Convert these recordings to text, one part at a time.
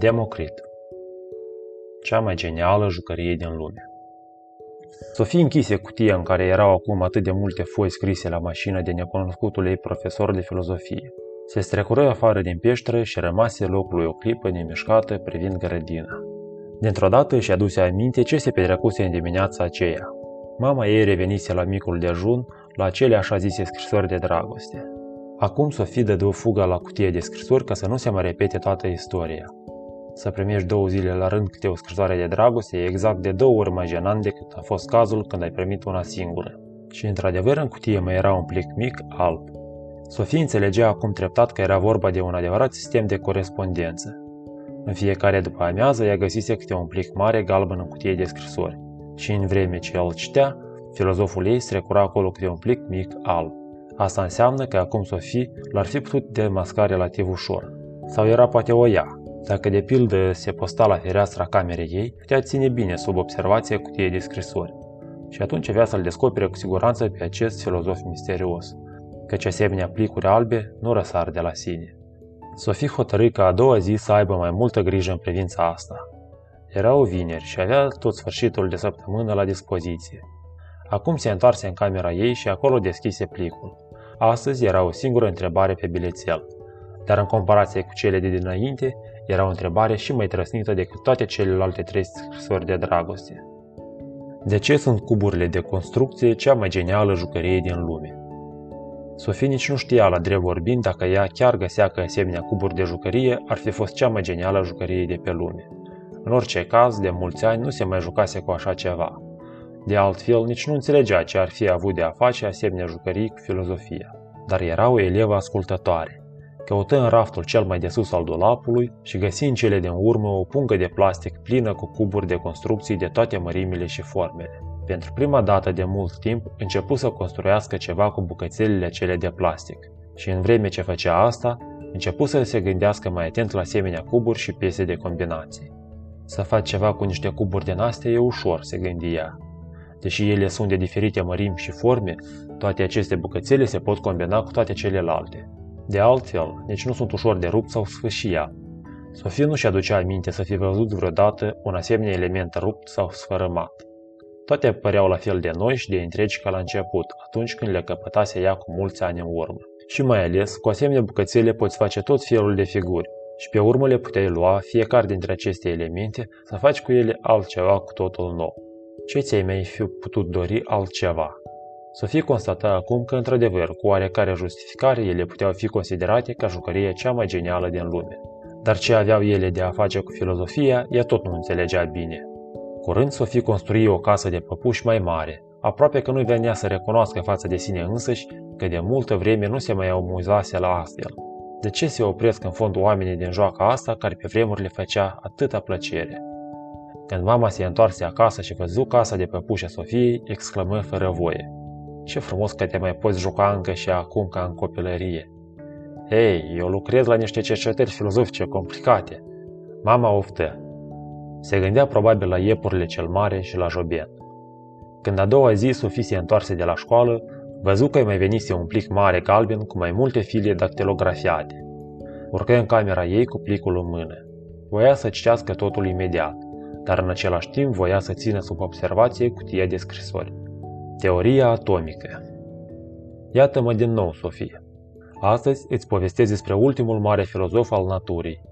Democrit Cea mai genială jucărie din lume Sofie închise cutia în care erau acum atât de multe foi scrise la mașină de necunoscutul ei profesor de filozofie. Se strecură afară din peșteră și rămase locului o clipă nemișcată privind grădina. Dintr-o dată își aduse aminte ce se petrecuse în dimineața aceea. Mama ei revenise la micul dejun, la cele așa zise scrisori de dragoste. Acum Sofie dădu o fugă la cutie de scrisori ca să nu se mai repete toată istoria. Să primești două zile la rând câte o scrisoare de dragoste e exact de două ori mai jenant decât a fost cazul când ai primit una singură. Și într-adevăr în cutie mai era un plic mic, alb. Sofie înțelegea acum treptat că era vorba de un adevărat sistem de corespondență. În fiecare după amiază ea găsise câte un plic mare galben în cutie de scrisori și în vreme ce el citea, filozoful ei strecura acolo câte un plic mic alb. Asta înseamnă că acum Sofie l-ar fi putut demasca relativ ușor. Sau era poate o ea. Dacă de pildă se posta la fereastra camerei ei, putea ține bine sub observație cutiei de scrisori. Și atunci avea să-l descopere cu siguranță pe acest filozof misterios, căci asemenea plicuri albe nu răsar de la sine. Sofie hotărâ ca a doua zi să aibă mai multă grijă în privința asta. Era o vineri și avea tot sfârșitul de săptămână la dispoziție. Acum se întoarse în camera ei și acolo deschise plicul. Astăzi era o singură întrebare pe bilețel, dar în comparație cu cele de dinainte, era o întrebare și mai trăsnită decât toate celelalte trei scrisori de dragoste. De ce sunt cuburile de construcție cea mai genială jucărie din lume? Sofie nici nu știa la drept vorbind dacă ea chiar găsea că asemenea cuburi de jucărie ar fi fost cea mai genială jucărie de pe lume. În orice caz, de mulți ani nu se mai jucase cu așa ceva. De altfel, nici nu înțelegea ce ar fi avut de a face asemenea jucării cu filozofia. Dar era o elevă ascultătoare. Căută în raftul cel mai de sus al dulapului și găsi în cele din urmă o pungă de plastic plină cu cuburi de construcții de toate mărimile și formele. Pentru prima dată de mult timp, începu să construiască ceva cu bucățelele cele de plastic. Și în vreme ce făcea asta, începu să se gândească mai atent la asemenea cuburi și piese de combinații. Să faci ceva cu niște cuburi din astea e ușor, se gândia. Deși ele sunt de diferite mărimi și forme, toate aceste bucățele se pot combina cu toate celelalte. De altfel, nici nu sunt ușor de rupt sau sfâșia. Sofie nu-și aducea aminte să fi văzut vreodată un asemenea element rupt sau sfărâmat. Toate păreau la fel de noi și de întregi ca la început, atunci când le căpătase ea cu mulți ani în urmă. Și mai ales, cu asemenea bucățele poți face tot felul de figuri, și pe urmă le puteai lua fiecare dintre aceste elemente să faci cu ele altceva cu totul nou. Ce ți-ai mai fi putut dori altceva? Sofie constata acum că, într-adevăr, cu oarecare justificare, ele puteau fi considerate ca jucăria cea mai genială din lume. Dar ce aveau ele de a face cu filozofia, ea tot nu înțelegea bine. Curând, Sofie construi o casă de păpuși mai mare, aproape că nu venea să recunoască față de sine însăși că de multă vreme nu se mai amuzase la astfel. De ce se opresc în fond oamenii din joaca asta care pe vremuri le făcea atâta plăcere? Când mama se întoarse acasă și văzu casa de păpușa Sofiei, exclamă fără voie. Ce frumos că te mai poți juca încă și acum ca în copilărie. Hei, eu lucrez la niște cercetări filozofice complicate. Mama oftă. Se gândea probabil la iepurile cel mare și la joben. Când a doua zi Sofie se întoarse de la școală, văzu că îi mai venise un plic mare galben cu mai multe filie dactilografiate. Urcă în camera ei cu plicul în mână. Voia să citească totul imediat, dar în același timp voia să țină sub observație cutia de scrisori. Teoria atomică Iată-mă din nou, Sofie. Astăzi îți povestesc despre ultimul mare filozof al naturii.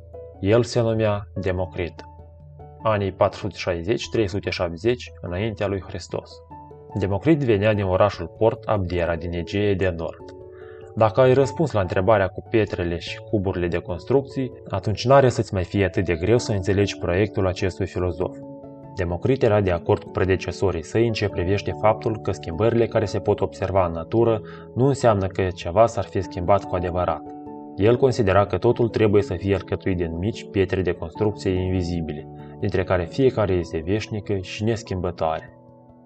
El se numea Democrit. Anii 460-370 înaintea lui Hristos. Democrit venea din orașul Port Abdera din Egee de Nord. Dacă ai răspuns la întrebarea cu pietrele și cuburile de construcții, atunci n-are să-ți mai fie atât de greu să înțelegi proiectul acestui filozof. Democrit era de acord cu predecesorii săi în ce privește faptul că schimbările care se pot observa în natură nu înseamnă că ceva s-ar fi schimbat cu adevărat. El considera că totul trebuie să fie alcătuit din mici pietre de construcție invizibile, dintre care fiecare este veșnică și neschimbătoare.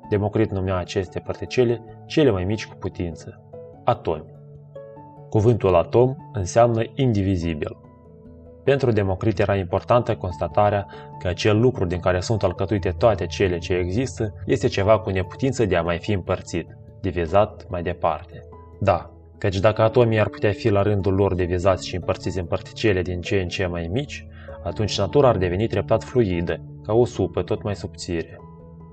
Democrit numea aceste particele cele mai mici cu putință, atomi. Cuvântul atom înseamnă indivizibil. Pentru Democrit era importantă constatarea că acel lucru din care sunt alcătuite toate cele ce există este ceva cu neputință de a mai fi împărțit, divizat mai departe. Da, căci dacă atomii ar putea fi la rândul lor divizați și împărțiți în particele din ce în ce mai mici, atunci natura ar deveni treptat fluidă, ca o supă tot mai subțire.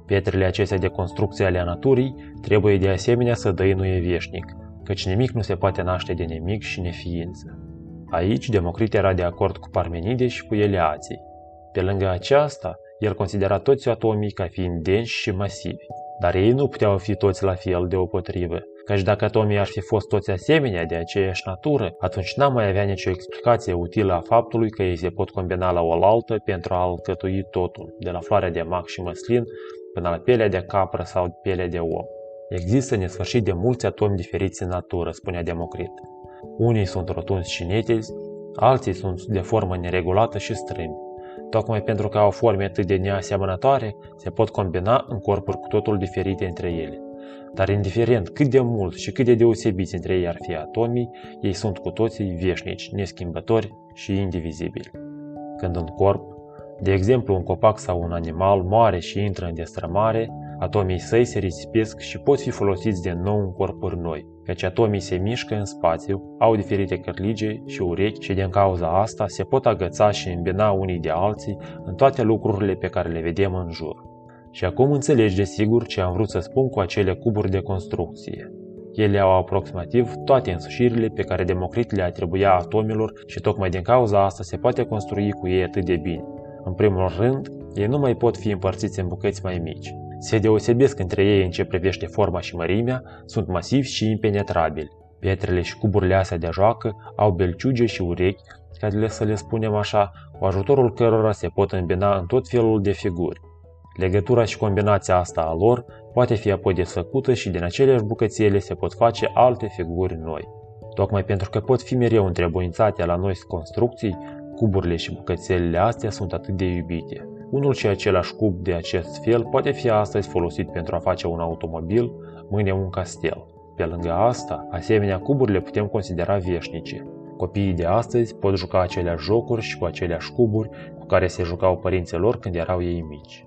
Pietrele acestea de construcție ale naturii trebuie de asemenea să dăinuie veșnic, căci nimic nu se poate naște de nimic și neființă. Aici Democrit era de acord cu Parmenide și cu Eleații. Pe lângă aceasta, el considera toți atomii ca fiind densi și masivi, dar ei nu puteau fi toți la fel de opotrivă, căci dacă atomii ar fi fost toți asemenea de aceeași natură, atunci n-am mai avea nicio explicație utilă a faptului că ei se pot combina la oaltă pentru a alcătui totul, de la floarea de mac și măslin până la pielea de capră sau pielea de om. Există nesfârșit de mulți atomi diferiți în natură, spunea Democrit. Unii sunt rotunzi și netezi, alții sunt de formă neregulată și strâmbi. Tocmai pentru că au forme atât de neasemănătoare, se pot combina în corpuri cu totul diferite între ele. Dar indiferent cât de mult și cât de deosebiți între ei ar fi atomii, ei sunt cu toții veșnici, neschimbători și indivizibili. Când un corp, de exemplu un copac sau un animal, moare și intră în destrămare, atomii săi se risipesc și pot fi folosiți de nou în corpuri noi, căci atomii se mișcă în spațiu, au diferite cărlige și urechi și din cauza asta se pot agăța și îmbina unii de alții în toate lucrurile pe care le vedem în jur. Și acum înțelegi de sigur ce am vrut să spun cu acele cuburi de construcție. Ele au aproximativ toate însușirile pe care Democrit le atribuia atomilor și tocmai din cauza asta se poate construi cu ei atât de bine. În primul rând, ei nu mai pot fi împărțiți în bucăți mai mici. Se deosebesc între ei în ce privește forma și mărimea, sunt masivi și impenetrabili. Pietrele și cuburile astea de joacă au belciuge și urechi, care să le spunem așa, cu ajutorul cărora se pot îmbina în tot felul de figuri. Legătura și combinația asta a lor poate fi apoi desfăcută și din aceleași bucățele se pot face alte figuri noi. Tocmai pentru că pot fi mereu întrebuințate la noi construcții, cuburile și bucățelele astea sunt atât de iubite. Unul și același cub de acest fel poate fi astăzi folosit pentru a face un automobil, mâine un castel. Pe lângă asta, asemenea cuburi le putem considera veșnice. Copiii de astăzi pot juca aceleași jocuri și cu aceleași cuburi cu care se jucau părinții lor când erau ei mici.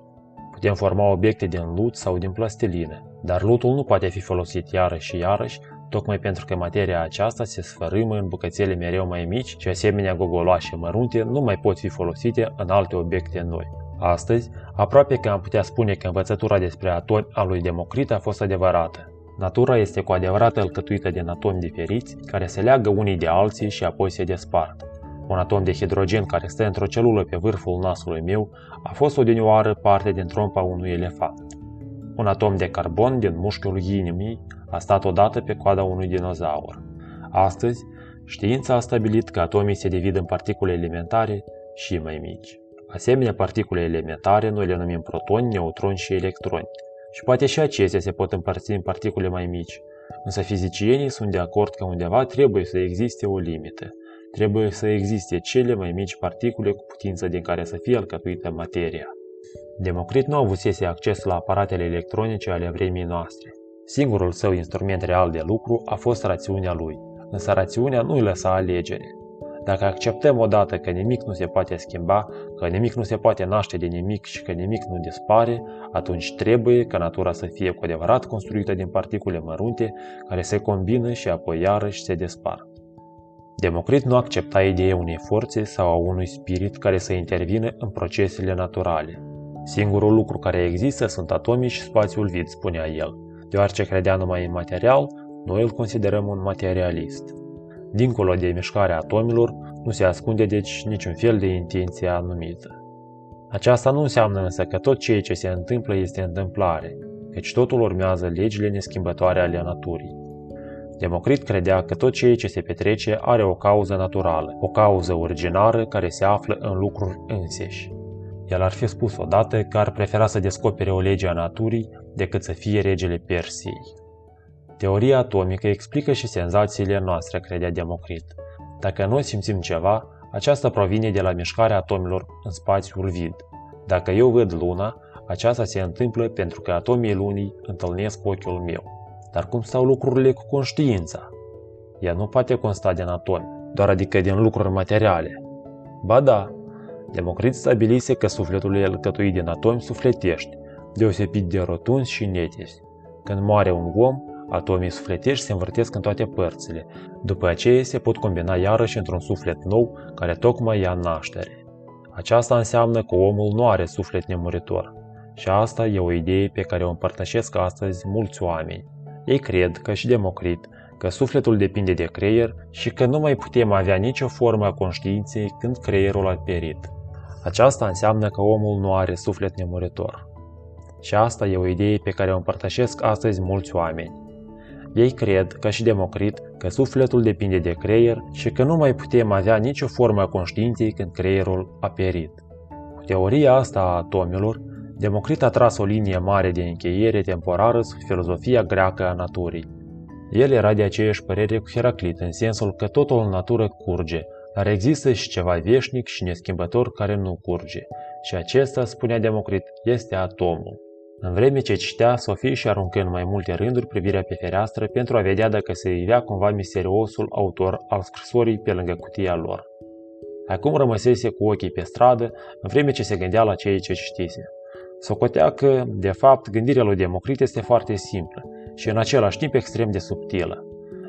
Putem forma obiecte din lut sau din plastilină, dar lutul nu poate fi folosit iarăși și iarăși, tocmai pentru că materia aceasta se sfărâmă în bucățele mereu mai mici și asemenea gogoloașe mărunte nu mai pot fi folosite în alte obiecte noi. Astăzi, aproape că am putea spune că învățătura despre atomi a lui Democrit a fost adevărată. Natura este cu adevărat alcătuită din atomi diferiți, care se leagă unii de alții și apoi se despart. Un atom de hidrogen care stă într-o celulă pe vârful nasului meu a fost odinioară parte din trompa unui elefant. Un atom de carbon din mușchiul inimii a stat odată pe coada unui dinozaur. Astăzi, știința a stabilit că atomii se divid în particule elementare și mai mici. Asemenea, particule elementare noi le numim protoni, neutroni și electroni. Și poate și acestea se pot împărți în particule mai mici. Însă fizicienii sunt de acord că undeva trebuie să existe o limită. Trebuie să existe cele mai mici particule cu putință din care să fie alcătuită materia. Democrit nu avusese acces la aparatele electronice ale vremii noastre. Singurul său instrument real de lucru a fost rațiunea lui, însă rațiunea nu îi lăsa alegere. Dacă acceptăm odată că nimic nu se poate schimba, că nimic nu se poate naște de nimic și că nimic nu dispare, atunci trebuie ca natura să fie cu adevărat construită din particule mărunte care se combină și apoi iarăși se despar. Democrit nu accepta ideea unei forțe sau a unui spirit care să intervină în procesele naturale. Singurul lucru care există sunt atomii și spațiul vid, spunea el. Deoarece credea numai în material, noi îl considerăm un materialist. Dincolo de mișcarea atomilor, nu se ascunde deci niciun fel de intenție anumită. Aceasta nu înseamnă însă că tot ceea ce se întâmplă este întâmplare, căci totul urmează legile neschimbătoare ale naturii. Democrit credea că tot ceea ce se petrece are o cauză naturală, o cauză originară care se află în lucruri înseși. El ar fi spus odată că ar prefera să descopere o lege a naturii decât să fie regele Persiei. Teoria atomică explică și senzațiile noastre, credea Democrit. Dacă noi simțim ceva, aceasta provine de la mișcarea atomilor în spațiul vid. Dacă eu văd luna, aceasta se întâmplă pentru că atomii lunii întâlnesc ochiul meu. Dar cum stau lucrurile cu conștiința? Ea nu poate consta din atomi, doar adică din lucruri materiale. Ba da, Democrit stabilise că sufletul e alcătuit din atomi sufletești, deosebit de rotunzi și netezi. Când moare un om, Atomii sufletești se învârtesc în toate părțile. După aceea se pot combina iarăși într-un suflet nou care tocmai ia naștere. Aceasta înseamnă că omul nu are suflet nemuritor. Și asta e o idee pe care o împărtășesc astăzi mulți oameni. Ei cred că și Democrit că sufletul depinde de creier și că nu mai putem avea nicio formă a conștiinței când creierul a perit. Aceasta înseamnă că omul nu are suflet nemuritor. Și asta e o idee pe care o împărtășesc astăzi mulți oameni. Ei cred, ca și Democrit, că sufletul depinde de creier și că nu mai putem avea nicio formă a conștiinței când creierul a perit. Cu teoria asta a atomilor, Democrit a tras o linie mare de încheiere temporară sub filozofia greacă a naturii. El era de aceeași părere cu Heraclit, în sensul că totul în natură curge, dar există și ceva veșnic și neschimbător care nu curge. Și acesta, spunea Democrit, este atomul. În vreme ce citea, Sofie și aruncă în mai multe rânduri privirea pe fereastră pentru a vedea dacă se ivea cumva misteriosul autor al scrisorii pe lângă cutia lor. Acum rămăsese cu ochii pe stradă, în vreme ce se gândea la ceea ce citise. Socotea că, de fapt, gândirea lui Democrit este foarte simplă și în același timp extrem de subtilă.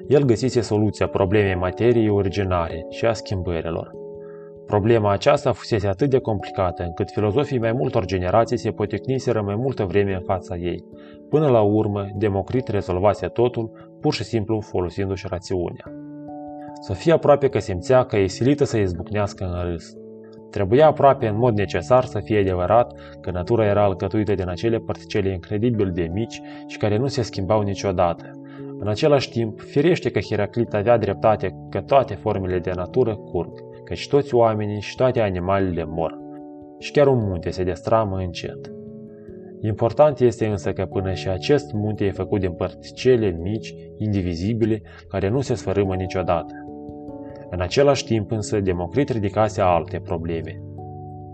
El găsise soluția problemei materiei originare și a schimbărilor. Problema aceasta fusese atât de complicată încât filozofii mai multor generații se poticniseră mai multă vreme în fața ei. Până la urmă, Democrit rezolvase totul, pur și simplu folosindu-și rațiunea. Sofia aproape că simțea că e silită să izbucnească în râs. Trebuia aproape în mod necesar să fie adevărat că natura era alcătuită din acele particele incredibil de mici și care nu se schimbau niciodată. În același timp, firește că Heraclit avea dreptate că toate formele de natură curg, căci toți oamenii și toate animalele mor. Și chiar un munte se destramă încet. Important este însă că până și acest munte e făcut din particele mici, indivizibile, care nu se sfărâmă niciodată. În același timp însă, Democrit ridicase alte probleme.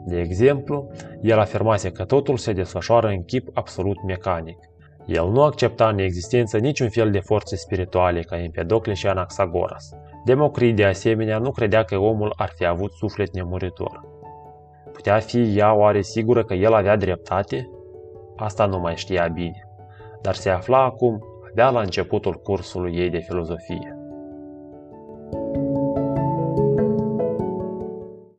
De exemplu, el afirmase că totul se desfășoară în chip absolut mecanic. El nu accepta în existență niciun fel de forțe spirituale ca Empedocle și Anaxagoras. Democrit, de asemenea, nu credea că omul ar fi avut suflet nemuritor. Putea fi ea oare sigură că el avea dreptate? Asta nu mai știa bine, dar se afla acum abia la începutul cursului ei de filozofie.